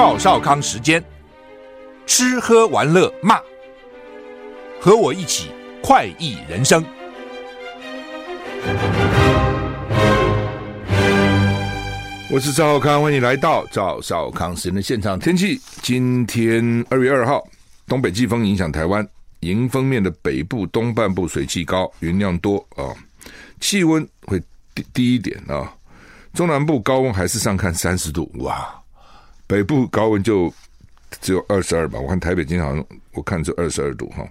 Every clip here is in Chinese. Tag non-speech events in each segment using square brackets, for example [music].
赵少康时间，吃喝玩乐骂，和我一起快意人生。我是赵少康，欢迎来到赵少康时间的现场。天气今天二月二号，东北季风影响台湾，迎风面的北部东半部水汽高，云量多啊，气温会低低一点啊。中南部高温还是上看三十度，哇！北部高温就只有二十二吧，我看台北今天好像我看只有二十二度哈。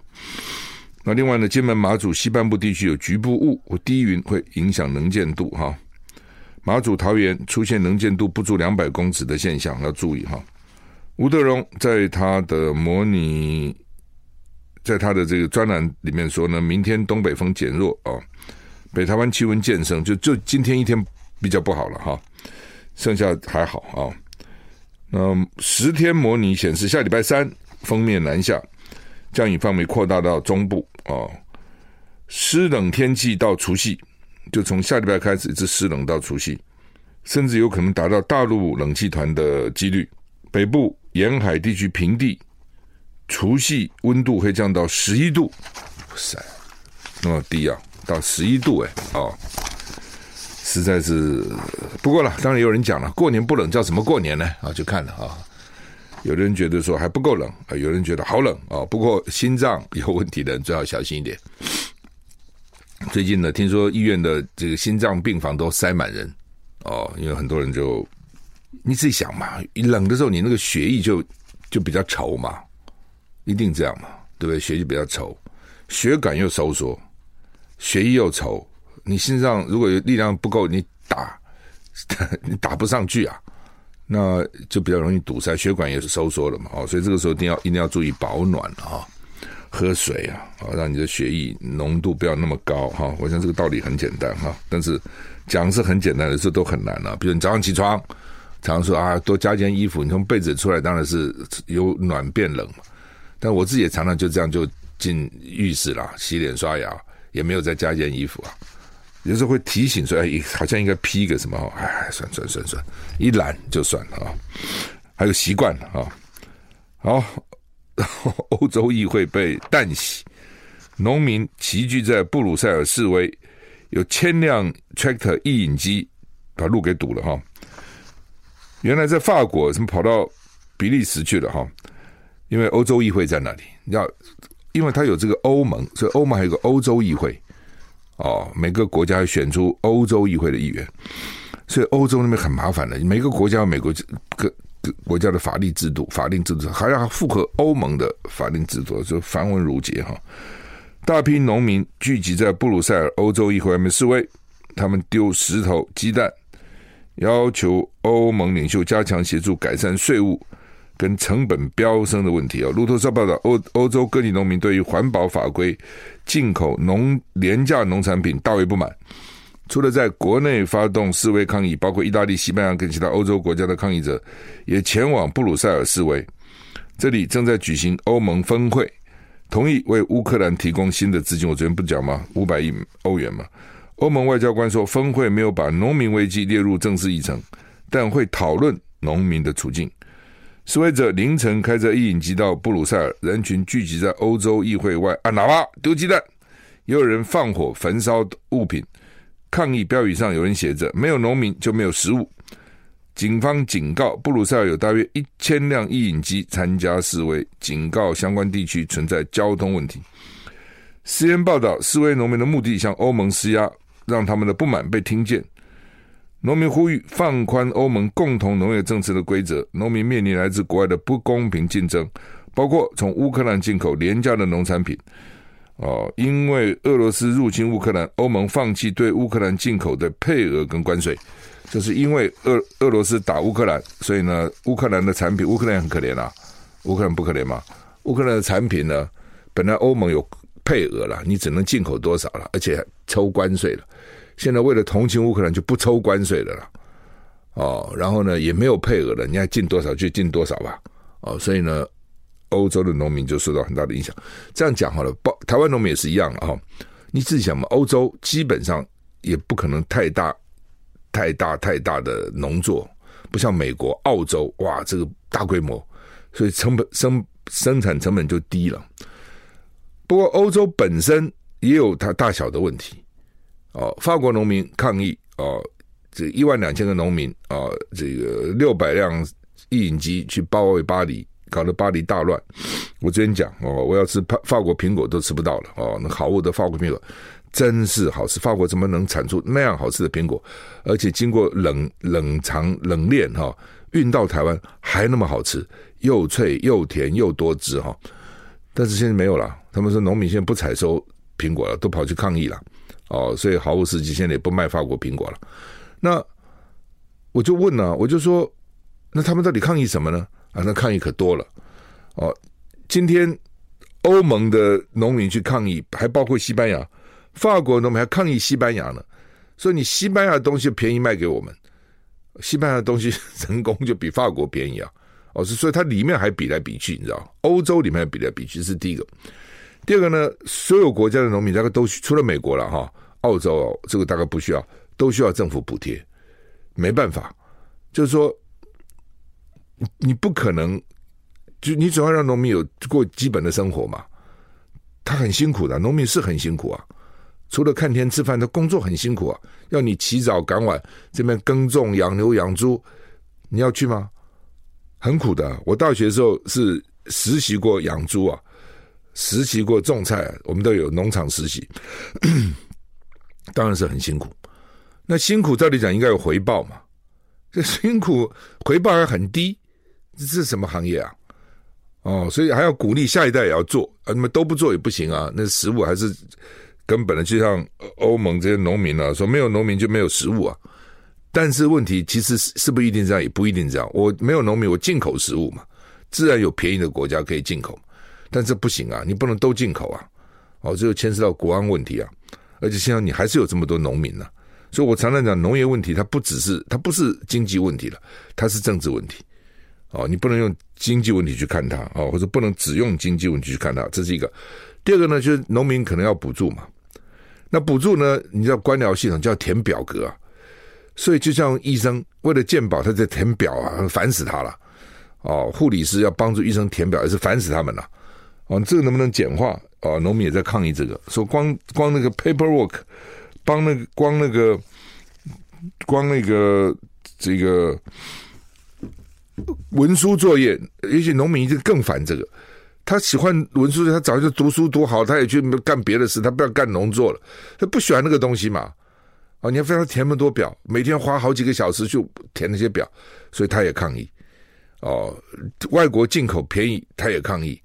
那另外呢，金门、马祖西半部地区有局部雾或低云，会影响能见度哈。马祖、桃园出现能见度不足两百公尺的现象，要注意哈。吴德荣在他的模拟，在他的这个专栏里面说呢，明天东北风减弱啊，北台湾气温渐升，就就今天一天比较不好了哈，剩下还好啊。那十天模拟显示，下礼拜三封面南下，降雨范围扩大到中部啊。湿冷天气到除夕，就从下礼拜开始一直湿冷到除夕，甚至有可能达到大陆冷气团的几率。北部沿海地区平地，除夕温度会降到十一度，哇塞，那么低啊，到十一度哎，哦。实在是，不过了，当然有人讲了，过年不冷叫什么过年呢？啊，就看了啊。有的人觉得说还不够冷啊，有人觉得好冷啊。不过心脏有问题的人最好小心一点。最近呢，听说医院的这个心脏病房都塞满人哦，因为很多人就你自己想嘛，冷的时候你那个血液就就比较稠嘛，一定这样嘛，对不对？血液比较稠，血管又收缩，血液又稠。你心脏如果有力量不够，你打 [laughs] 你打不上去啊，那就比较容易堵塞，血管也是收缩了嘛。哦，所以这个时候一定要一定要注意保暖啊，喝水啊，啊，让你的血液浓度不要那么高哈。我想这个道理很简单哈，但是讲是很简单的，这都很难了。比如你早上起床，常常说啊，多加件衣服，你从被子出来当然是由暖变冷嘛。但我自己也常常就这样就进浴室了，洗脸刷牙，也没有再加件衣服啊。有时候会提醒说：“哎，好像应该披个什么？哎，算算算算，一懒就算了啊。还有习惯了啊。好，[laughs] 欧洲议会被淡洗，农民齐聚在布鲁塞尔示威，有千辆 tractor 曳引机把路给堵了哈。原来在法国，什么跑到比利时去了哈？因为欧洲议会在那里，要因为他有这个欧盟，所以欧盟还有个欧洲议会。”哦，每个国家选出欧洲议会的议员，所以欧洲那边很麻烦的。每个国家有每个各各国家的法律制度、法定制度，还要符合欧盟的法定制度，就繁文缛节哈。大批农民聚集在布鲁塞尔欧洲议会外面示威，他们丢石头、鸡蛋，要求欧盟领袖加强协助改善税务跟成本飙升的问题啊。路透社报道，欧欧洲各地农民对于环保法规。进口农廉价农产品大为不满，除了在国内发动示威抗议，包括意大利、西班牙跟其他欧洲国家的抗议者也前往布鲁塞尔示威。这里正在举行欧盟峰会，同意为乌克兰提供新的资金。我昨天不讲吗？五百亿欧元嘛。欧盟外交官说，峰会没有把农民危机列入正式议程，但会讨论农民的处境。示威者凌晨开着曳引机到布鲁塞尔，人群聚集在欧洲议会外按喇叭、丢鸡蛋，也有人放火焚烧物品。抗议标语上有人写着：“没有农民就没有食物。”警方警告，布鲁塞尔有大约一千辆曳引机参加示威，警告相关地区存在交通问题。CNN 报道，示威农民的目的向欧盟施压，让他们的不满被听见。农民呼吁放宽欧盟共同农业政策的规则。农民面临来自国外的不公平竞争，包括从乌克兰进口廉价的农产品。哦，因为俄罗斯入侵乌克兰，欧盟放弃对乌克兰进口的配额跟关税。就是因为俄俄罗斯打乌克兰，所以呢，乌克兰的产品，乌克兰很可怜啊。乌克兰不可怜吗？乌克兰的产品呢，本来欧盟有配额了，你只能进口多少了，而且抽关税了。现在为了同情乌克兰，就不抽关税的了，哦，然后呢，也没有配额了，你要进多少就进多少吧，哦，所以呢，欧洲的农民就受到很大的影响。这样讲好了，包台湾农民也是一样啊，哦，你自己想嘛，欧洲基本上也不可能太大、太大、太大的农作，不像美国、澳洲，哇，这个大规模，所以成本生生产成本就低了。不过欧洲本身也有它大小的问题。哦，法国农民抗议哦，这一万两千个农民啊、这个六百辆印印机去包围巴黎，搞得巴黎大乱。我之前讲哦，我要吃法法国苹果都吃不到了哦，那好物的法国苹果真是好吃。法国怎么能产出那样好吃的苹果？而且经过冷冷藏冷链哈、哦，运到台湾还那么好吃，又脆又甜又多汁哈、哦。但是现在没有了，他们说农民现在不采收苹果了，都跑去抗议了。哦，所以毫无实际现在也不卖法国苹果了。那我就问呢、我就说，那他们到底抗议什么呢？啊，那抗议可多了。哦，今天欧盟的农民去抗议，还包括西班牙、法国农民还抗议西班牙呢。所以你西班牙的东西便宜卖给我们，西班牙的东西人工就比法国便宜啊。哦，是所以它里面还比来比去，你知道？欧洲里面还比来比去是第一个。第二个呢，所有国家的农民大概都去除了美国了哈，澳洲，这个大概不需要，都需要政府补贴。没办法，就是说，你不可能，就你总要让农民有过基本的生活嘛。他很辛苦的，农民是很辛苦啊。除了看天吃饭，他工作很辛苦啊。要你起早赶晚这边耕种、养牛、养猪，你要去吗？很苦的。我大学的时候是实习过养猪啊。实习过种菜，我们都有农场实习，当然是很辛苦。那辛苦照理讲应该有回报嘛？这辛苦回报还很低，这是什么行业啊？哦，所以还要鼓励下一代也要做啊，你们都不做也不行啊。那食物还是根本的，就像欧盟这些农民啊，说没有农民就没有食物啊。但是问题其实是是不一定这样？也不一定这样。我没有农民，我进口食物嘛，自然有便宜的国家可以进口。但这不行啊，你不能都进口啊，哦，这就牵涉到国安问题啊，而且现在你还是有这么多农民呢、所以我常常讲农业问题，它不只是它不是经济问题了，它是政治问题，哦，你不能用经济问题去看它，哦，或者不能只用经济问题去看它，这是一个。第二个呢，就是农民可能要补助嘛，那补助呢，你知道官僚系统就要填表格啊，所以就像医生为了健保，他在填表啊，烦死他了，哦，护理师要帮助医生填表，也是烦死他们了。哦，这个能不能简化？哦，农民也在抗议这个，说光光那个 paperwork，帮那个光那个光那个这个文书作业，也许农民就更烦这个。他喜欢文书，他早就读书读好，他也去干别的事，他不要干农作了，他不喜欢那个东西嘛。哦，你要非要填那么多表，每天花好几个小时去填那些表，所以他也抗议。哦，外国进口便宜，他也抗议。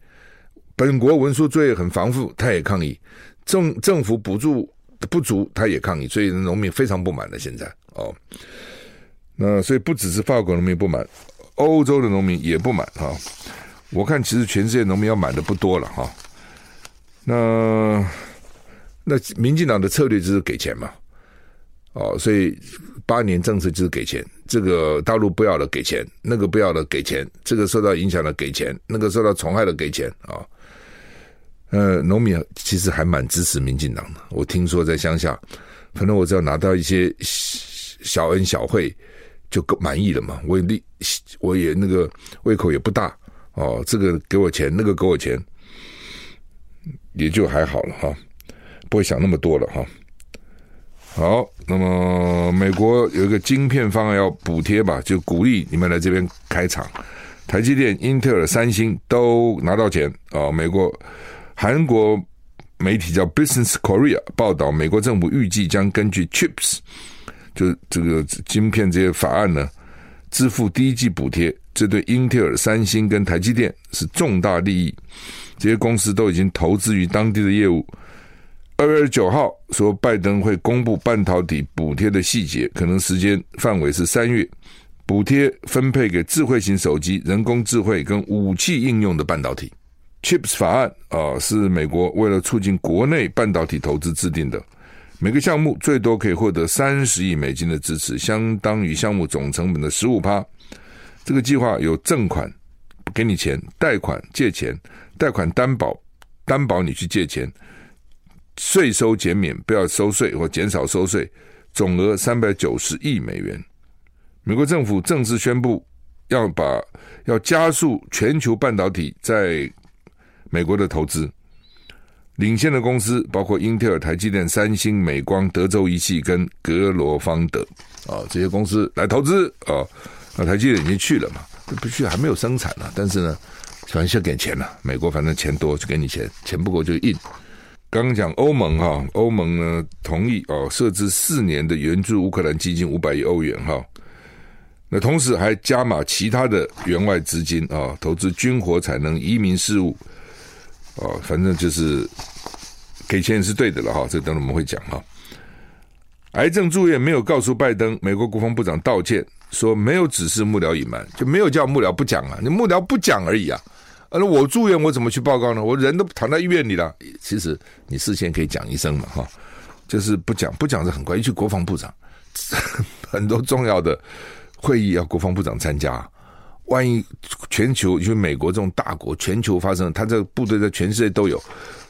本国文书作业很繁复，他也抗议；政政府补助不足，他也抗议。所以农民非常不满了。现在哦，那所以不只是法国农民不满，欧洲的农民也不满哈、哦。我看其实全世界农民要满的不多了哈、哦。那那民进党的策略就是给钱嘛，哦，所以八年政策就是给钱。这个大陆不要了给钱，那个不要了给钱，这个受到影响了给钱，那个受到虫害的给钱啊。哦呃，农民其实还蛮支持民进党的。我听说在乡下，反正我只要拿到一些小恩小惠，就够满意了嘛。我也力，我也那个胃口也不大哦。这个给我钱，那个给我钱，也就还好了哈，不会想那么多了哈。好，那么美国有一个晶片方案要补贴吧，就鼓励你们来这边开厂。台积电、英特尔、三星都拿到钱哦，美国。韩国媒体叫 Business Korea 报道，美国政府预计将根据 Chips 就这个晶片这些法案呢，支付第一季补贴。这对英特尔、三星跟台积电是重大利益。这些公司都已经投资于当地的业务。二月二十九号说，拜登会公布半导体补贴的细节，可能时间范围是三月。补贴分配给智慧型手机、人工智慧跟武器应用的半导体。Chips 法案啊，是美国为了促进国内半导体投资制定的。每个项目最多可以获得三十亿美金的支持，相当于项目总成本的十五趴。这个计划有赠款，给你钱；贷款借钱，贷款担保担保你去借钱；税收减免，不要收税或减少收税，总额三百九十亿美元。美国政府正式宣布要把要加速全球半导体在美国的投资，领先的公司包括英特尔、台积电、三星、美光、德州仪器跟格罗方德啊，这些公司来投资啊。那台积电已经去了嘛？不去还没有生产呢，但是呢，反正先给钱了。美国反正钱多就给你钱，钱不够就印。刚刚讲欧盟哈，欧盟呢同意哦设置四年的援助乌克兰基金五百亿欧元哈。那同时还加码其他的援外资金啊，投资军火产能、移民事务哦，反正就是给钱也是对的了哈。这等会我们会讲哈。癌症住院没有告诉拜登，美国国防部长道歉说没有指示幕僚隐瞒，就没有叫幕僚不讲啊，你幕僚不讲而已啊。那我住院我怎么去报告呢？我人都躺在医院里了。其实你事先可以讲一声嘛哈，就是不讲不讲是很怪，尤其国防部长 [laughs] 很多重要的。会议要国防部长参加，万一全球因为美国这种大国，全球发生，他这个部队在全世界都有，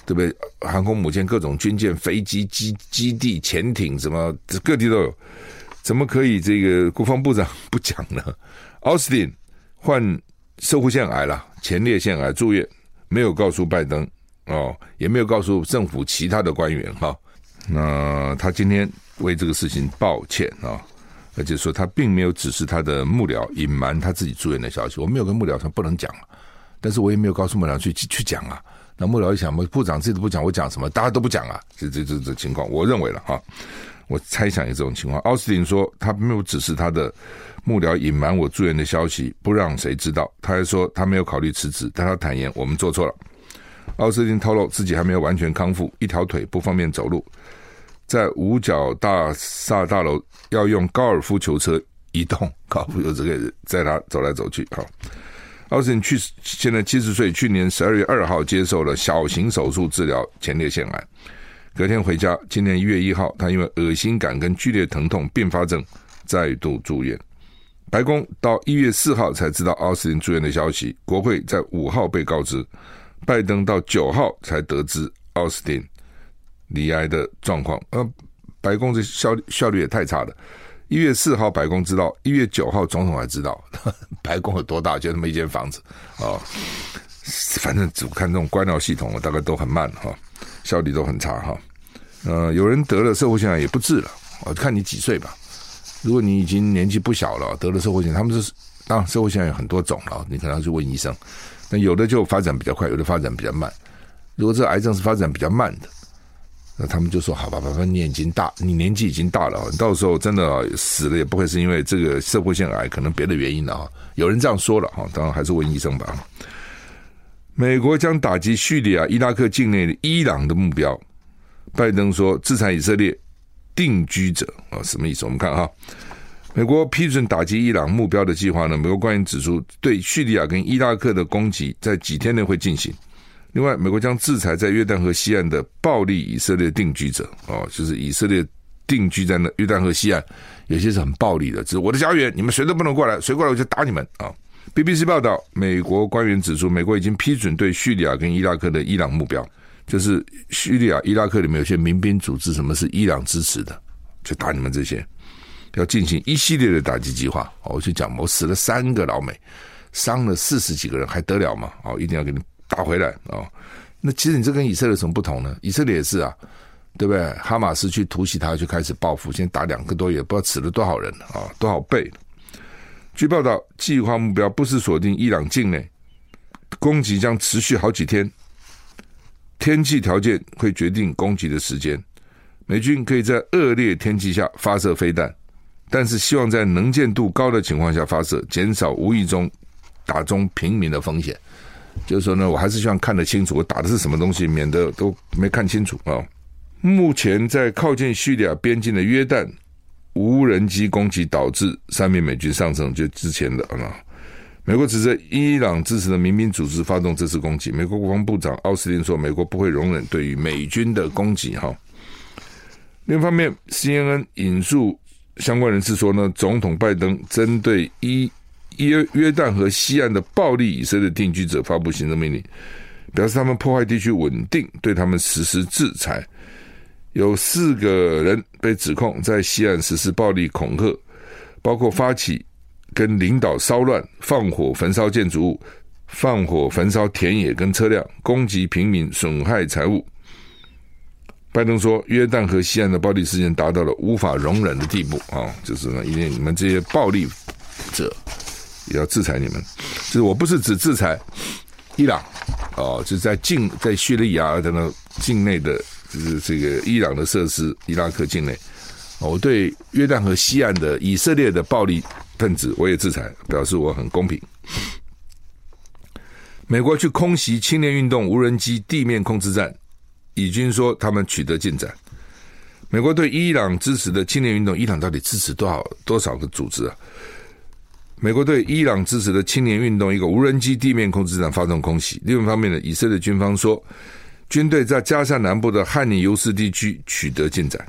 对不对？航空母舰、各种军舰、飞机、基基地、潜艇，什么各地都有，怎么可以这个国防部长不讲呢？奥斯汀患摄护腺癌了，前列腺癌住院，没有告诉拜登哦，也没有告诉政府其他的官员哈、那他今天为这个事情抱歉啊。而且说他并没有指示他的幕僚隐瞒他自己住院的消息，我没有跟幕僚说不能讲，但是我也没有告诉幕僚去去讲啊。那幕僚一想，部长自己都不讲，我讲什么？大家都不讲啊，这这这这情况，我认为了哈，我猜想有这种情况。奥斯汀说他没有指示他的幕僚隐瞒我住院的消息，不让谁知道。他还说他没有考虑辞职，但他坦言我们做错了。奥斯汀透露自己还没有完全康复，一条腿不方便走路。在五角大厦大楼要用高尔夫球车移动，高尔夫球车可以载他走来走去。好，奥斯汀去现在七十岁，去年十二月二号接受了小型手术治疗前列腺癌，隔天回家。今年一月一号，他因为恶心感跟剧烈疼痛并发症再度住院。白宫到一月四号才知道奥斯汀住院的消息，国会在五号被告知，拜登到九号才得知奥斯汀。离癌的状况，呃，白宫这效率效率也太差了。一月四号白宫知道，一月九号总统还知道。[laughs] 白宫有多大？就那么一间房子啊、反正只看这种官僚系统，大概都很慢哈、效率都很差哈。呃，有人得了社会现象也不治了，我看你几岁吧。如果你已经年纪不小了，得了社会性，他们是当然摄护腺癌有很多种了，你可能要去问医生。那有的就发展比较快，有的发展比较慢。如果这癌症是发展比较慢的。那他们就说：“好吧，反正你已经大，你年纪已经大了，你到时候真的死了也不会是因为这个社会腺癌，可能别的原因了啊。”有人这样说了哈，当然还是问医生吧。美国将打击叙利亚、伊拉克境内的伊朗的目标。拜登说：“制裁以色列定居者啊，什么意思？我们看哈，美国批准打击伊朗目标的计划呢？美国官员指出，对叙利亚跟伊拉克的攻击在几天内会进行。”另外，美国将制裁在约旦河西岸的暴力以色列定居者，哦，就是以色列定居在那约旦河西岸，有些是很暴力的，这是我的家园，你们谁都不能过来，谁过来我就打你们啊！BBC 报道，美国官员指出，美国已经批准对叙利亚跟伊拉克的伊朗目标，就是叙利亚、伊拉克里面有些民兵组织，什么是伊朗支持的，就打你们这些，要进行一系列的打击计划。哦我就讲，我死了三个老美，伤了四十几个人，还得了吗？哦，一定要给你。打回来啊、哦！那其实你这跟以色列有什么不同呢？以色列也是啊，对不对？哈马斯去突袭他，就开始报复，现在打两个多月，不知道死了多少人啊、多少倍。据报道，计划目标不是锁定伊朗境内，攻击将持续好几天，天气条件会决定攻击的时间。美军可以在恶劣天气下发射飞弹，但是希望在能见度高的情况下发射，减少无意中打中平民的风险。就是说呢，我还是希望看得清楚，我打的是什么东西，免得都没看清楚啊。目前在靠近叙利亚边境的约旦，无人机攻击导致三名美军丧生，就之前的啊。美国指责伊朗支持的民兵组织发动这次攻击。美国国防部长奥斯汀说，美国不会容忍对于美军的攻击。哈。另一方面，CNN 引述相关人士说呢，总统拜登针对伊。约约旦河西岸的暴力以色列定居者发布行政命令，表示他们破坏地区稳定，对他们实施制裁。有四个人被指控在西岸实施暴力恐吓，包括发起跟领导骚乱、放火焚烧建筑物、放火焚烧田野跟车辆、攻击平民、损害财物。拜登说，约旦河西岸的暴力事件达到了无法容忍的地步啊！就是呢，因为你们这些暴力者也要制裁你们。就是我不是只制裁伊朗哦，就是在境在叙利亚等等境内的，就是这个伊朗的设施，伊拉克境内，我对约旦河西岸的以色列的暴力分子我也制裁，表示我很公平。美国去空袭青年运动无人机地面控制站。以军说他们取得进展。美国对伊朗支持的青年运动，伊朗到底支持多少多少个组织啊？美国对伊朗支持的青年运动一个无人机地面控制站发动空袭。另一方面呢，以色列军方说，军队在加沙南部的汉尼尤斯地区取得进展。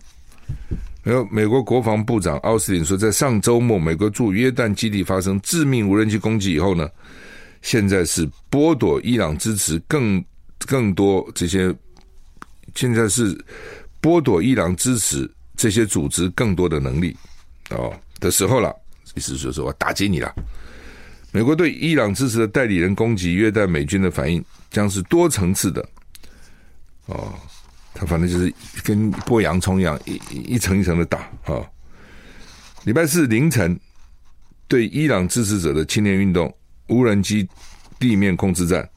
然后，美国国防部长奥斯汀说，在上周末美国驻约旦基地发生致命无人机攻击以后呢，现在是剥夺伊朗支持更更多这些。现在是剥夺伊朗支持这些组织更多的能力哦的时候了，意思就是说我打击你了。美国对伊朗支持的代理人攻击约旦美军的反应将是多层次的哦，他反正就是跟剥洋葱一样，一一层一层的打啊、礼拜四凌晨，对伊朗支持者的青年运动无人机地面控制站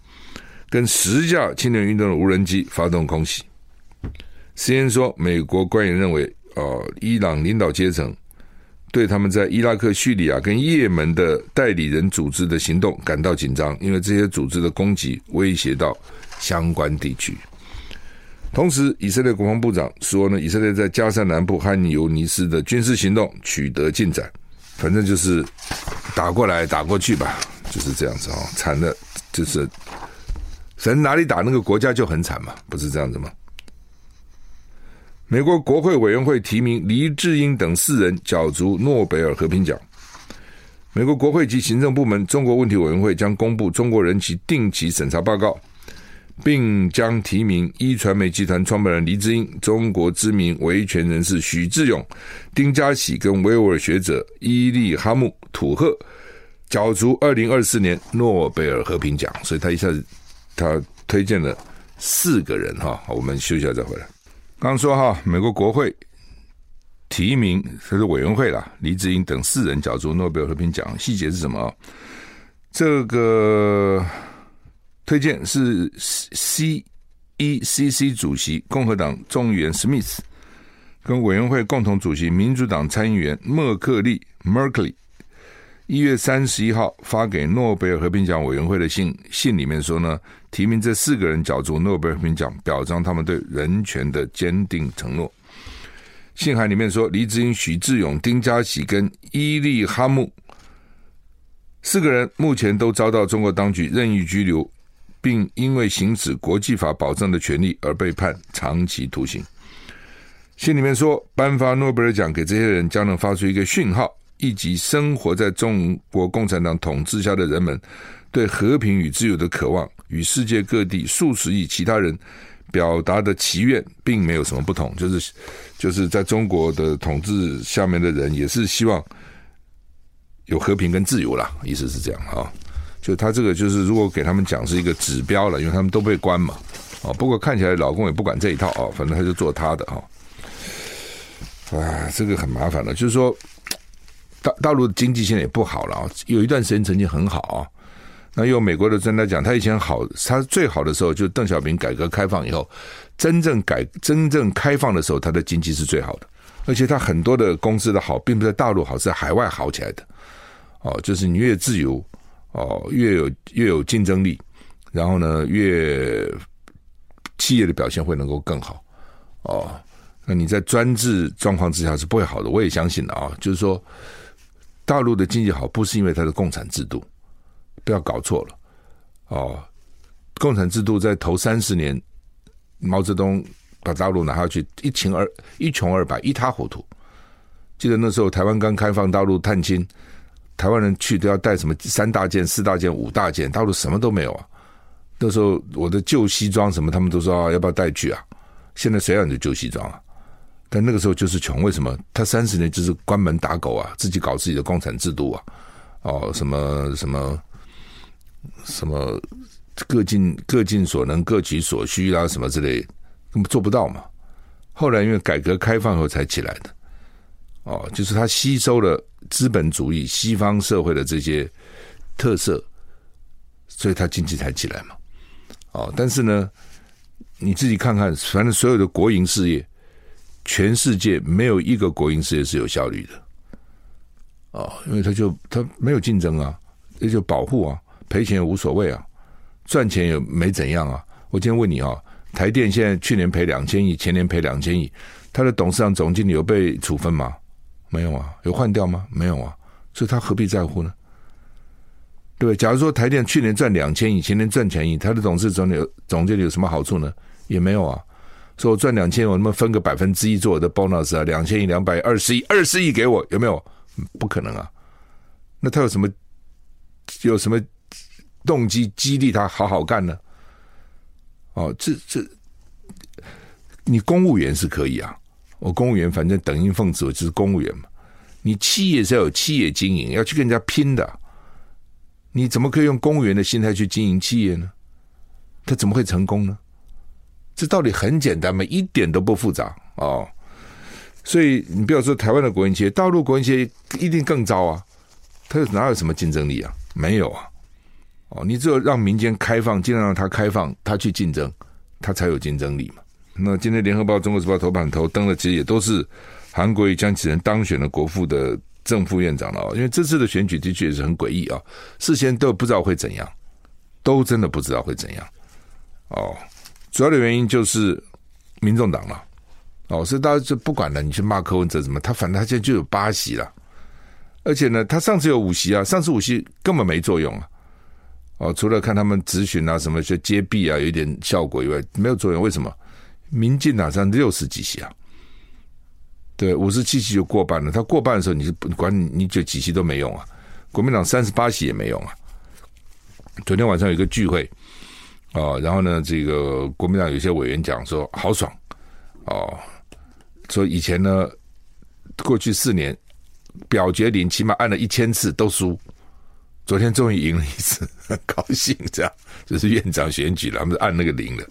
跟十架青年运动的无人机发动空袭。CNN 说，美国官员认为，呃，伊朗领导阶层对他们在伊拉克、叙利亚跟也门的代理人组织的行动感到紧张，因为这些组织的攻击威胁到相关地区。同时，以色列国防部长说呢，以色列在加沙南部汉尤尼斯的军事行动取得进展，反正就是打过来打过去吧，就是这样子哦，惨的，就是神哪里打那个国家就很惨嘛，不是这样子吗？美国国会委员会提名黎智英等四人角逐诺贝尔和平奖。美国国会及行政部门中国问题委员会将公布中国人权定期审查报告，并将提名一传媒集团创办人黎智英、中国知名维权人士许志勇、丁家喜跟维吾尔学者伊利哈木土赫角逐二零二四年诺贝尔和平奖。所以他一下子他推荐了四个人哈。我们休息一下再回来。刚说哈，美国国会提名这是委员会啦，黎智英等四人角逐诺贝尔和平奖，细节是什么？这个推荐是 C.E.C.C 主席共和党众议员史密斯跟委员会共同主席民主党参议员默克利 （Merkley） 一月三十一号发给诺贝尔和平奖委员会的信信里面说呢。提名这四个人角逐诺贝尔和平奖，表彰他们对人权的坚定承诺。信函里面说，黎智英、许志勇、丁家喜跟伊利哈木四个人目前都遭到中国当局任意拘留，并因为行使国际法保障的权利而被判长期徒刑。信里面说，颁发诺贝尔奖给这些人，将能发出一个讯号，以及生活在中国共产党统治下的人们对和平与自由的渴望。与世界各地数十亿其他人表达的祈愿，并没有什么不同，就是就是在中国的统治下面的人，也是希望有和平跟自由啦，意思是这样啊。就他这个就是，如果给他们讲是一个指标了，因为他们都被关嘛，啊，不过看起来老公也不管这一套啊，反正他就做他的哈。啊，这个很麻烦了，就是说大陆的经济现在也不好了，有一段时间曾经很好啊。那有美国的专家讲，他以前好，他最好的时候就是邓小平改革开放以后，真正改真正开放的时候，他的经济是最好的，而且他很多的公司的好，并不在大陆好，是在海外好起来的。哦，就是你越自由，哦，越有越有竞争力，然后呢，越企业的表现会能够更好。哦，那你在专制状况之下是不会好的，我也相信的啊。就是说，大陆的经济好，不是因为它的共产制度。不要搞错了，哦，共产制度在头三十年，毛泽东把大陆拿下去，一穷二一穷二白，一塌糊涂。记得那时候台湾刚开放大陆探亲，台湾人去都要带什么三大件、四大件、五大件，大陆什么都没有啊。那时候我的旧西装什么，他们都说要不要带去啊？现在谁让你的旧西装啊？但那个时候就是穷，为什么？他三十年就是关门打狗啊，自己搞自己的共产制度啊，哦，什么什么什么各尽各尽所能，各取所需啊，什么之类，根本做不到嘛。后来因为改革开放后才起来的，哦，就是他吸收了资本主义西方社会的这些特色，所以他经济才起来嘛。哦，但是呢，你自己看看，反正所有的国营事业。全世界没有一个国营事业是有效率的，哦，因为他就他没有竞争啊，也就保护啊，赔钱也无所谓啊，赚钱也没怎样啊。我今天问你啊，台电现在去年赔两千亿，前年赔两千亿，他的董事长、总经理有被处分吗？没有啊，有换掉吗？没有啊，所以他何必在乎呢？对，假如说台电去年赚两千亿，前年赚千亿，他的董事总理、总经理有什么好处呢？也没有啊。说我赚两千，我能不能分个百分之一做我的 bonus 啊？两千亿两百二十亿，二十亿给我有没有？不可能啊！那他有什么有什么动机激励他好好干呢？哦，这这，你公务员是可以啊，我公务员反正等音奉旨，我就是公务员嘛。你企业是要有企业经营，要去跟人家拼的，你怎么可以用公务员的心态去经营企业呢？他怎么会成功呢？这道理很简单嘛，一点都不复杂哦。所以你不要说台湾的国营企业，大陆国营企业一定更糟啊。它哪有什么竞争力啊？没有啊。哦，你只有让民间开放，尽量让它开放，它去竞争，它才有竞争力嘛。那今天联合报、中国时报头版头登的，其实也都是韩国瑜江启臣当选了国父的正副院长了啊。因为这次的选举的确也是很诡异啊，事先都不知道会怎样，都真的不知道会怎样哦。主要的原因就是民众党了，哦，所以大家就不管了。你去骂柯文哲什么，他反正他现在就有八席了，而且呢，他上次有五席啊，上次五席根本没作用啊，哦，除了看他们咨询啊什么，就揭弊啊有一点效果以外，没有作用。为什么？民进党上六十几席啊，对，五十七席就过半了。他过半的时候，你是不管你，你就几席都没用啊。国民党三十八席也没用啊。昨天晚上有一个聚会。哦，然后呢，这个国民党有些委员讲说好爽哦，说以前呢，过去四年表决零起码按了一千次都输，昨天终于赢了一次，很高兴，这样就是院长选举了，他们是按那个零的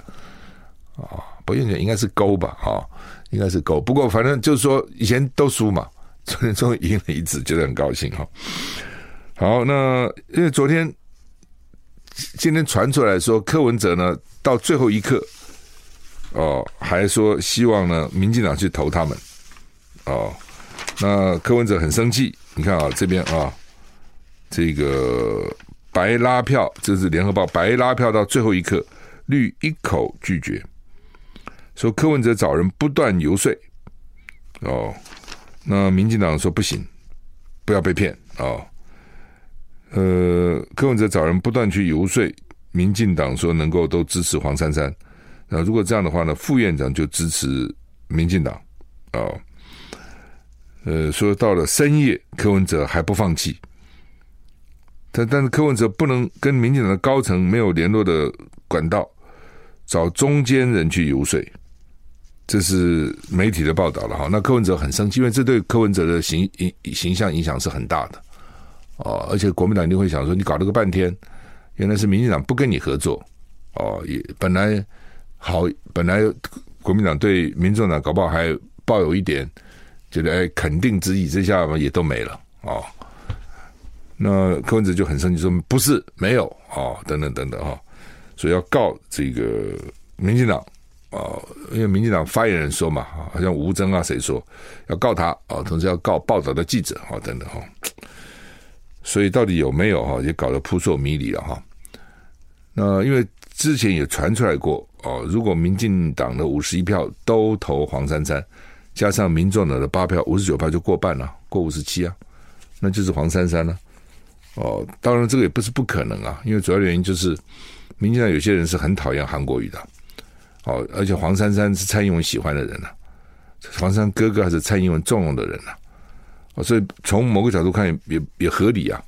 哦，不院长应该是勾吧，哈、哦，应该是勾，不过反正就是说以前都输嘛，昨天终于赢了一次，觉得很高兴哈、哦。好，那因为昨天。今天传出来说，柯文哲呢到最后一刻，哦，还说希望呢民进党去投他们，哦，那柯文哲很生气。你看啊，这边啊，这个白拉票，这是联合报白拉票到最后一刻，绿一口拒绝，说柯文哲找人不断游说，哦，那民进党说不行，不要被骗哦。呃，柯文哲找人不断去游说民进党，说能够都支持黄珊珊。那如果这样的话呢，副院长就支持民进党啊。呃，说到了深夜，柯文哲还不放弃。但但是柯文哲不能跟民进党的高层没有联络的管道，找中间人去游说。这是媒体的报道了哈。那柯文哲很生气，因为这对柯文哲的形形形象影响是很大的。哦，而且国民党一定会想说，你搞了个半天，原来是民进党不跟你合作。哦，也本来好，本来国民党对民众党搞不好还抱有一点觉得哎肯定之意，这下嘛也都没了。哦，那柯文哲就很生气说不是没有哦，等等等等哈，所以要告这个民进党哦，因为民进党发言人说嘛，好像吴征啊谁说要告他哦，同时要告报道的记者哦，等等哈。所以到底有没有哈，也搞得扑朔迷离了哈。那因为之前也传出来过哦，如果民进党的五十一票都投黄珊珊，加上民众党的八票，五十九票就过半了，过五十七啊，那就是黄珊珊了。哦，当然这个也不是不可能啊，因为主要原因就是民进党有些人是很讨厌韩国瑜的，哦，而且黄珊珊是蔡英文喜欢的人呐，黄珊哥哥还是蔡英文重用的人呐。所以从某个角度看也也合理啊。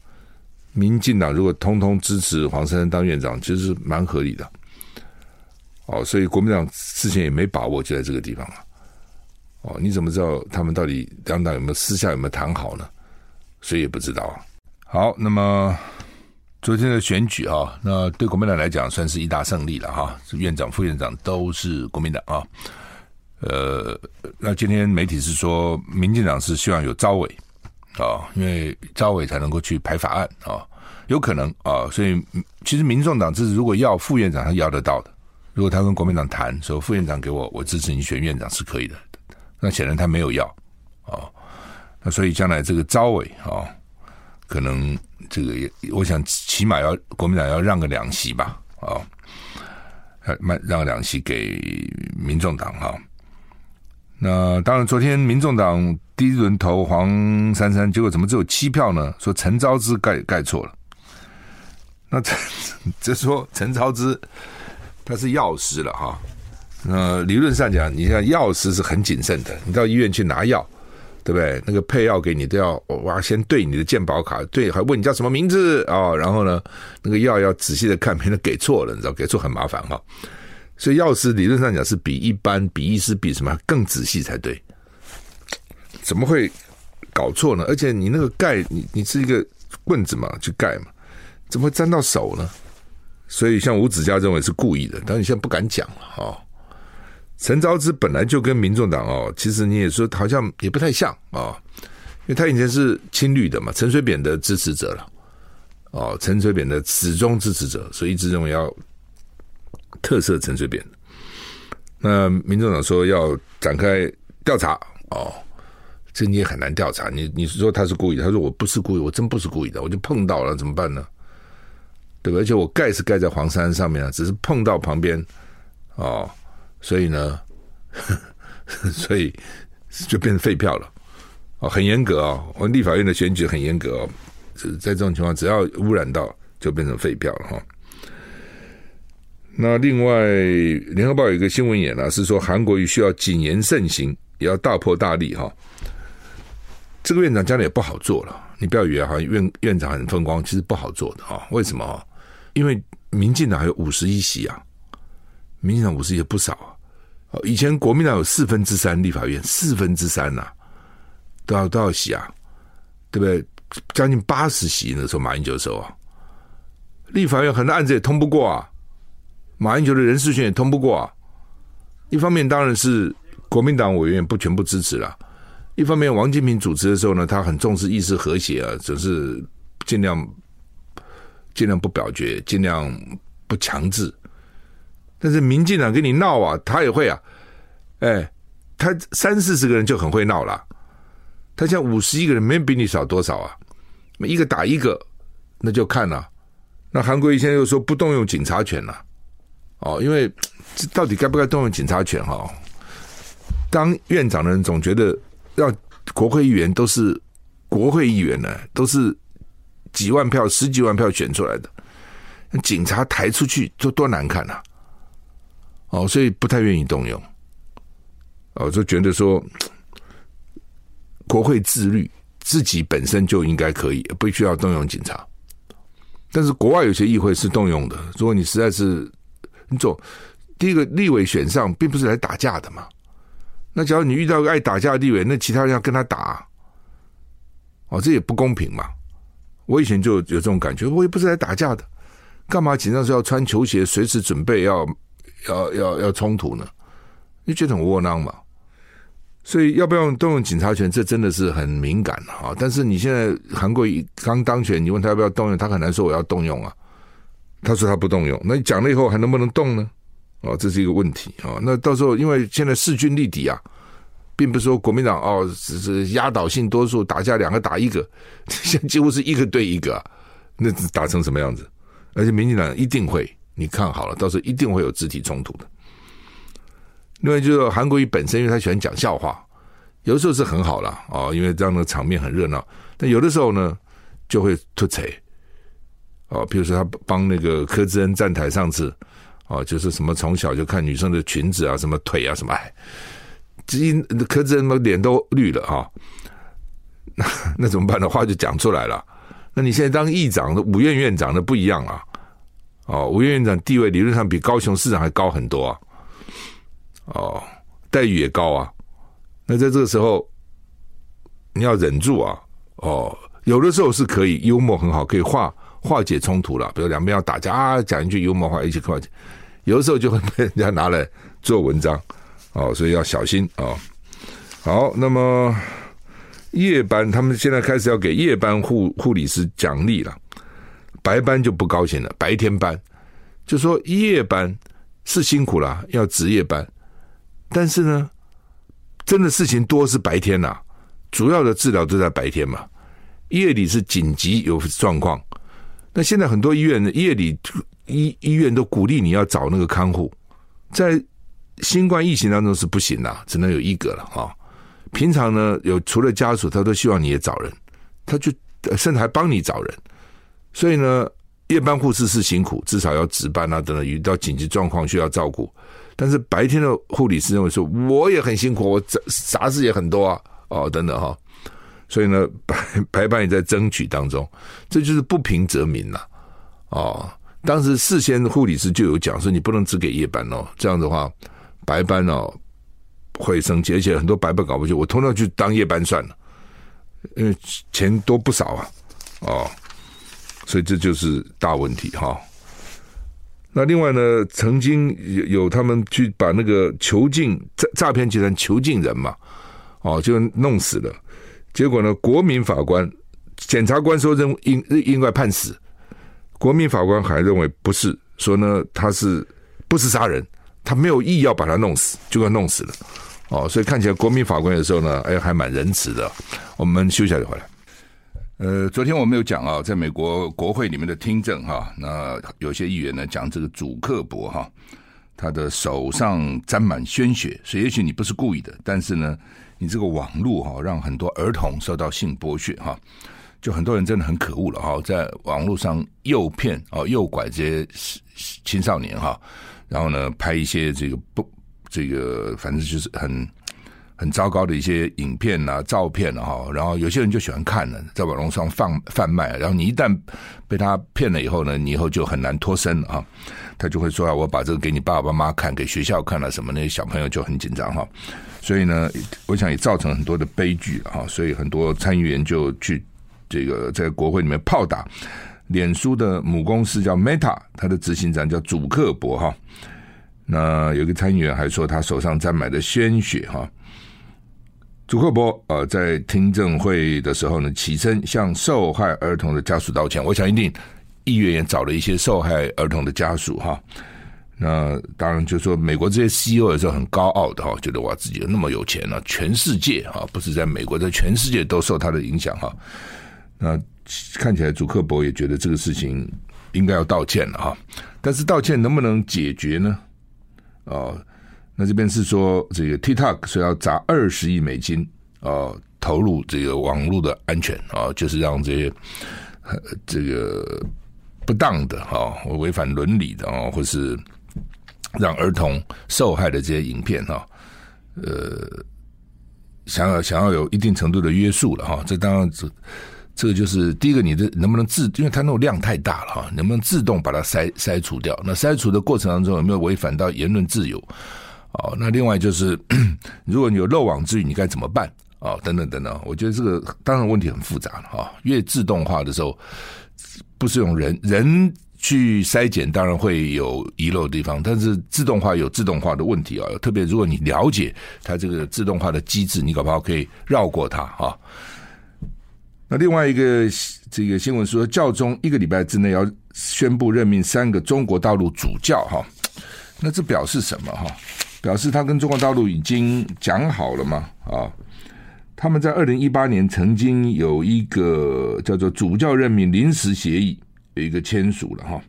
民进党如果通通支持黄珊珊当院长，其实是蛮合理的。哦，所以国民党之前也没把握，就在这个地方啊。哦，你怎么知道他们到底两党有没有私下有没有谈好呢？谁也不知道。好，那么昨天的选举啊，那对国民党来讲算是一大胜利了哈，院长、副院长都是国民党啊。呃，那今天媒体是说，民进党是希望有招委啊，因为招委才能够去排法案啊，有可能啊，所以其实民众党这是如果要副院长，他要得到的。如果他跟国民党谈说副院长给我，我支持你选院长是可以的。那显然他没有要啊，那所以将来这个招委啊，可能这个我想起码要国民党要让个两席吧啊，让让两席给民众党哈。那当然，昨天民众党第一轮投黄珊珊，结果怎么只有七票呢？说陈昭之盖盖错了。那这 [laughs] 这说陈昭之。他是药师了哈，那，理论上讲，你像药师是很谨慎的，你到医院去拿药，对不对？那个配药给你都要哇，先对你的健保卡，对，还问你叫什么名字啊、哦？然后呢，那个药要仔细的看，免得给错了，你知道，给错很麻烦哈。所以药师理论上讲是比一般比医师比什么更仔细才对，怎么会搞错呢？而且你那个盖，你你是一个棍子嘛，去盖嘛，怎么会沾到手呢？所以，像吴子嘉认为是故意的，但你现在不敢讲了哈。陈昭之本来就跟民众党哦，其实你也说好像也不太像啊，因为他以前是亲绿的嘛，陈水扁的支持者了哦，陈水扁的始终支持者，所以一直认为要特赦陈水扁。那民众党说要展开调查哦，这你也很难调查。你你是说他是故意，他说我不是故意，我真不是故意的，我就碰到了，怎么办呢？对吧？而且我盖是盖在黄山上面啊，只是碰到旁边哦，所以呢，[laughs] 所以就变成废票了哦，很严格、哦！我们立法院的选举很严格哦，在这种情况，只要污染到就变成废票了哈、哦。那另外，《联合报》有一个新闻也呢，是说韩国瑜需要谨言慎行，也要大破大立哈、哦。这个院长将来也不好做了，你不要以为好像院院长很风光，其实不好做的啊、为什么啊？因为民进党还有五十一席啊，民进党五十也不少啊。以前国民党有四分之三立法院，四分之三呐、啊，都要都要席啊，对不对？将近八十席那时候马英九的时候啊，立法院很多案子也通不过啊，马英九的人事权也通不过啊。一方面当然是国民党委员不全部支持了，一方面王金平主持的时候呢，他很重视议事和谐啊，只是尽量。尽量不表决，尽量不强制。但是民进党跟你闹啊，他也会啊。哎，他三四十个人就很会闹了。他现在五十一个人，没比你少多少啊？一个打一个，那就看了。那韩国瑜现在又说不动用警察权了。哦，因为这到底该不该动用警察权？哈，当院长的人总觉得要国会议员都是国会议员呢，都是。几万票、十几万票选出来的，警察抬出去就多难看呐、啊！哦，所以不太愿意动用。哦，就觉得说，国会自律，自己本身就应该可以，不需要动用警察。但是国外有些议会是动用的。如果你实在是你走第一个立委选上，并不是来打架的嘛。那假如你遇到个爱打架的立委，那其他人要跟他打，哦，这也不公平嘛。我以前就有这种感觉，我也不是来打架的，干嘛紧张时要穿球鞋，随时准备要要要要冲突呢？你觉得很窝囊嘛？所以要不要动用警察权，这真的是很敏感啊！但是你现在韩国刚当选，你问他要不要动用，他很难说我要动用啊。他说他不动用，那你讲了以后还能不能动呢？哦，这是一个问题啊。那到时候因为现在势均力敌啊。并不是说国民党哦，只是压倒性多数打架，两个打一个，现 [laughs] 在几乎是一个对一个，那打成什么样子？而且民进党一定会，你看好了，到时候一定会有肢体冲突的。另外就是韩国瑜本身，因为他喜欢讲笑话，有的时候是很好了哦，因为这样的场面很热闹。但有的时候呢，就会突槌哦，比如说他帮那个柯志恩站台上次哦，就是什么从小就看女生的裙子啊，什么腿啊，什么哎。柯志恩的脸都绿了啊，那那怎么办呢？话就讲出来了。那你现在当议长的五院院长的不一样啊，哦，五院院长地位理论上比高雄市长还高很多啊，哦，待遇也高啊。那在这个时候，你要忍住啊！哦，有的时候是可以幽默很好，可以画化解冲突了。比如两边要打架啊，讲一句幽默话一起化解。有的时候就会被人家拿来做文章哦，所以要小心、哦。好，那么夜班他们现在开始要给夜班护护理师奖励了，白班就不高兴了。白天班就说夜班是辛苦了，要值夜班，但是呢。真的事情多是白天呐、主要的治疗都在白天嘛，夜里是紧急有状况。那现在很多医院的夜里医医院都鼓励你要找那个看护，在新冠疫情当中是不行的，只能有一个了啊。平常呢，有除了家属，他都希望你也找人，他就甚至还帮你找人。所以呢，夜班护士是辛苦，至少要值班啊，等等，遇到紧急状况需要照顾。但是白天的护理师认为说，我也很辛苦，我杂杂事也很多啊，哦，等等哈，所以呢，[laughs] 白白班也在争取当中，这就是不平则鸣了，哦，当时事先护理师就有讲说，你不能只给夜班哦，这样的话，白班哦会生气，而且很多白班搞不去，我通常去当夜班算了，因为钱多不少啊，哦，所以这就是大问题哈。那另外呢，曾经有有他们去把那个囚禁诈诈骗集团囚禁人嘛，哦，就弄死了。结果呢，国民法官、检察官说认应应该判死，国民法官还认为不是，说呢他是不是杀人，他没有意要把他弄死，就给弄死了。哦，所以看起来国民法官有时候呢，哎，还蛮仁慈的。我们休息一下就回来。呃，昨天我们有讲啊，在美国国会里面的听证哈，那有些议员呢讲这个主克伯哈，他的手上沾满鲜血，所以也许你不是故意的，但是呢，你这个网络哈，让很多儿童受到性剥削哈，就很多人真的很可恶了哈，在网络上诱骗啊、诱拐这些青少年哈，然后呢，拍一些这个不这个，反正就是很。很糟糕的一些影片啊、照片啊，哈，然后有些人就喜欢看了，在网络上贩贩卖，然后你一旦被他骗了以后呢，你以后就很难脱身了啊。他就会说啊，我把这个给你爸爸妈妈看，给学校看了什么，那些小朋友就很紧张哈。所以呢，我想也造成很多的悲剧啊。所以很多参议员就去这个在国会里面炮打脸书的母公司叫 Meta，它的执行长叫祖克伯哈。那有个参议员还说他手上沾满的鲜血哈。祖克伯呃，在听证会的时候呢，起身向受害儿童的家属道歉。我想一定议员也找了一些受害儿童的家属哈。那当然就说美国这些 CEO 也是很高傲的哈，觉得哇自己有那么有钱呢，全世界啊，不是在美国，在全世界都受他的影响哈。那看起来祖克伯也觉得这个事情应该要道歉了哈，但是道歉能不能解决呢？哦。那这边是说，这个 TikTok 说要砸二十亿美金啊、投入这个网络的安全啊、就是让这些这个不当的啊，违、反伦理的啊、或是让儿童受害的这些影片哈、呃，想要想要有一定程度的约束了哈、这当然这这个就是第一个，你的能不能自，因为它那种量太大了哈、能不能自动把它筛筛除掉？那筛除的过程当中有没有违反到言论自由？哦，那另外就是，[clears throat] 如果你有漏网之鱼，你该怎么办？哦，等等等等，我觉得这个当然问题很复杂了哈。越自动化的时候，不是用人人去筛检，当然会有遗漏的地方，但是自动化有自动化的问题啊。特别如果你了解它这个自动化的机制，你搞不好可以绕过它哈。那另外一个这个新闻说，教宗一个礼拜之内要宣布任命三个中国大陆主教哈。那这表示什么哈？表示他跟中国大陆已经讲好了嘛？啊，他们在二零一八年曾经有一个叫做主教任命临时协议，一个签署了哈。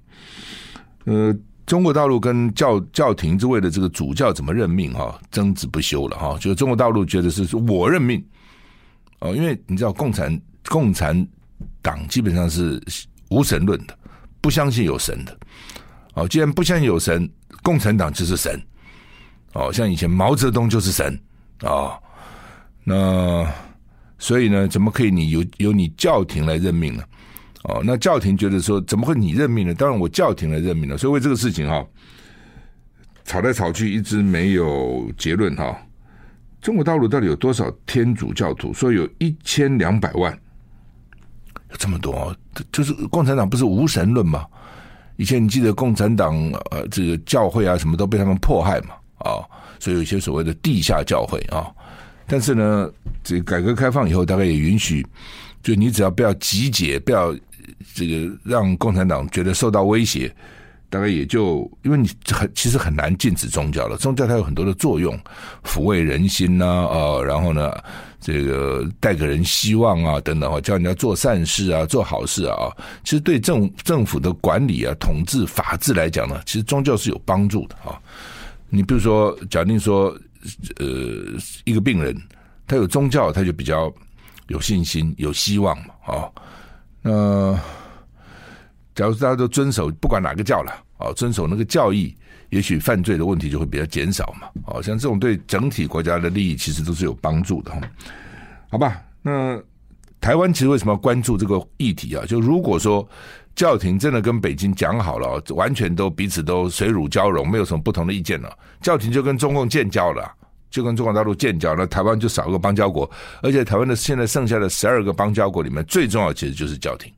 呃，中国大陆跟教教廷之位的这个主教怎么任命哈，争执不休了哈。就中国大陆觉得是是我任命哦，因为你知道共产共产党基本上是无神论的，不相信有神的。哦，既然不相信有神，共产党就是神。哦，像以前毛泽东就是神啊、哦，那所以呢，怎么可以你由由你教廷来任命呢？哦，那教廷觉得说，怎么会你任命呢？当然我教廷来任命了。所以为这个事情哈、哦，吵来吵去一直没有结论哈、中国大陆到底有多少天主教徒？说有一千两百万，有这么多，就是共产党不是无神论吗？以前你记得共产党呃，这个教会啊，什么都被他们迫害嘛，啊，所以有一些所谓的地下教会啊。但是呢，这改革开放以后，大概也允许，就你只要不要集结，不要这个让共产党觉得受到威胁。大概也就因为你很其实很难禁止宗教了，宗教它有很多的作用，抚慰人心呐啊、然后呢，这个带给人希望啊等等，教人家做善事啊，做好事啊，其实对政政府的管理啊、统治、法治来讲呢，其实宗教是有帮助的啊。你比如说，假定说，呃，一个病人他有宗教，他就比较有信心、有希望嘛啊，那。假如大家都遵守，不管哪个教了，啊，遵守那个教义，也许犯罪的问题就会比较减少嘛。哦，像这种对整体国家的利益，其实都是有帮助的哈。好吧，那台湾其实为什么要关注这个议题啊？就如果说教廷真的跟北京讲好了，完全都彼此都水乳交融，没有什么不同的意见了，教廷就跟中共建交了，就跟中国大陆建交，那台湾就少一个邦交国，而且台湾的现在剩下的十二个邦交国里面，最重要其实就是教廷。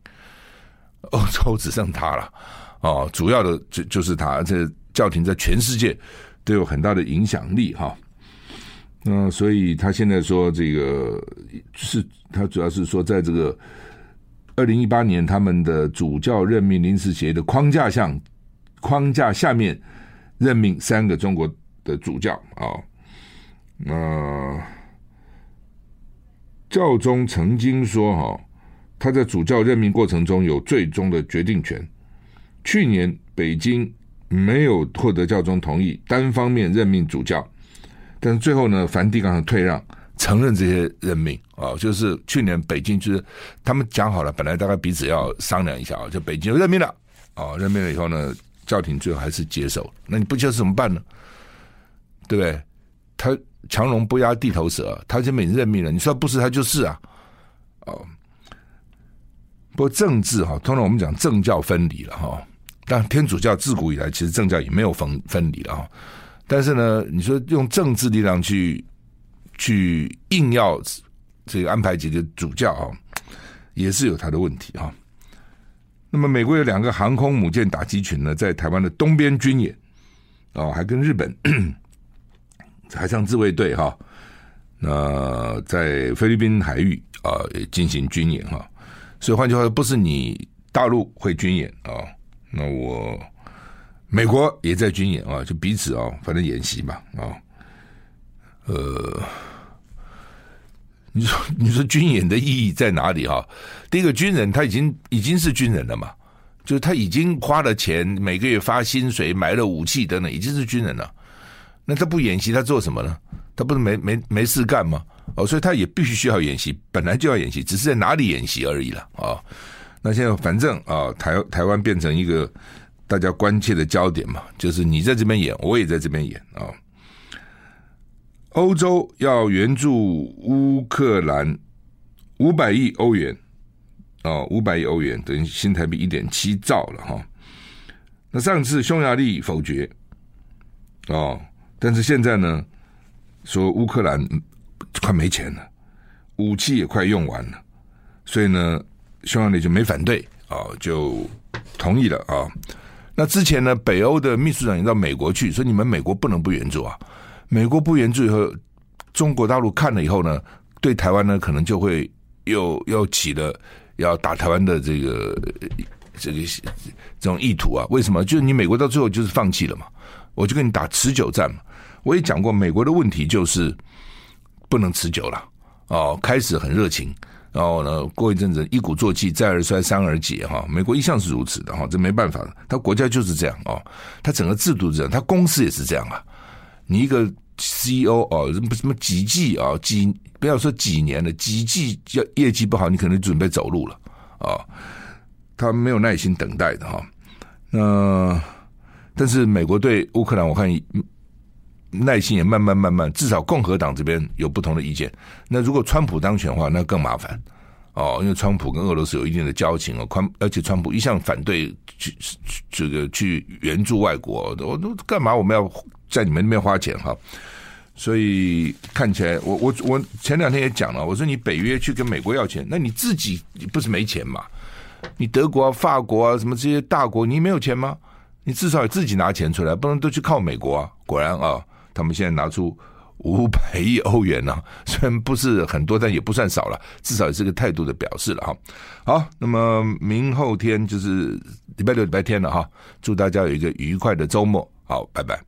欧洲 [laughs] 只剩他了，哦，主要的就就是他，这教廷在全世界都有很大的影响力哈。嗯所以他现在说这个是，他主要是说，在这个二零一八年他们的主教任命临时协议的框架下，框架下面任命三个中国的主教啊。那教宗曾经说哈。他在主教任命过程中有最终的决定权。去年北京没有获得教宗同意，单方面任命主教，但是最后呢，梵蒂冈退让，承认这些任命啊，就是去年北京就是他们讲好了，本来大概彼此要商量一下啊，就北京就任命了啊，任命了以后呢，教廷最后还是接受，那你不接受怎么办呢？对不对？他强龙不压地头蛇，他这边任命了，你说不是他就是啊，哦。不过政治哈，通常我们讲政教分离了哈，但天主教自古以来其实政教也没有分分离了哈。但是呢，你说用政治力量去去硬要这个安排几个主教啊，也是有他的问题哈。那么美国有两个航空母舰打击群呢，在台湾的东边军演哦，还跟日本海上自卫队哈，那在菲律宾海域啊进行军演哈。所以换句话说，不是你大陆会军演啊，那我美国也在军演啊，就彼此啊，反正演习嘛啊，呃，你说你说军演的意义在哪里哈？第一个军人他已经已经是军人了嘛，就是他已经花了钱，每个月发薪水，买了武器等等，已经是军人了。那他不演习，他做什么呢？他不是没没没事干吗？哦，所以他也必须需要演习，本来就要演习，只是在哪里演习而已了啊。那现在反正啊，台台湾变成一个大家关切的焦点嘛，就是你在这边演，我也在这边演啊。欧洲要援助乌克兰五百亿欧元哦，五百亿欧元等于新台币一点七兆了哈。那上次匈牙利否决哦，但是现在呢，说乌克兰。快没钱了，武器也快用完了，所以呢，匈牙利就没反对啊，就同意了啊。那之前呢，北欧的秘书长也到美国去，说你们美国不能不援助啊。美国不援助以后，中国大陆看了以后呢，对台湾呢可能就会又又起了要打台湾的这个这个这种意图啊。为什么？就是你美国到最后就是放弃了嘛，我就跟你打持久战嘛。我也讲过，美国的问题就是。不能持久了哦，开始很热情，然后呢，过一阵子一鼓作气，再而衰，三而竭哈。美国一向是如此的哈，这没办法的，他国家就是这样哦，他整个制度这样，他公司也是这样啊。你一个 CEO 哦，什么什么几季啊，几不要说几年了，几季要业绩不好，你可能准备走路了啊。他没有耐心等待的哈。那但是美国对乌克兰，我看。耐心也慢慢慢慢，至少共和党这边有不同的意见。那如果川普当选的话，那更麻烦哦，因为川普跟俄罗斯有一定的交情哦。川而且川普一向反对去这个去援助外国，我都干嘛？我们要在你们那边花钱哈？所以看起来，我我我前两天也讲了，我说你北约去跟美国要钱，那你自己不是没钱吗？你德国啊、法国啊什么这些大国，你没有钱吗？你至少自己拿钱出来，不能都去靠美国啊。果然啊，他们现在拿出五百亿欧元呢、啊，[laughs] 虽然不是很多，但也不算少了，至少也是个态度的表示了哈。好，那么明后天就是礼拜六、礼拜天了哈，祝大家有一个愉快的周末。好，拜拜。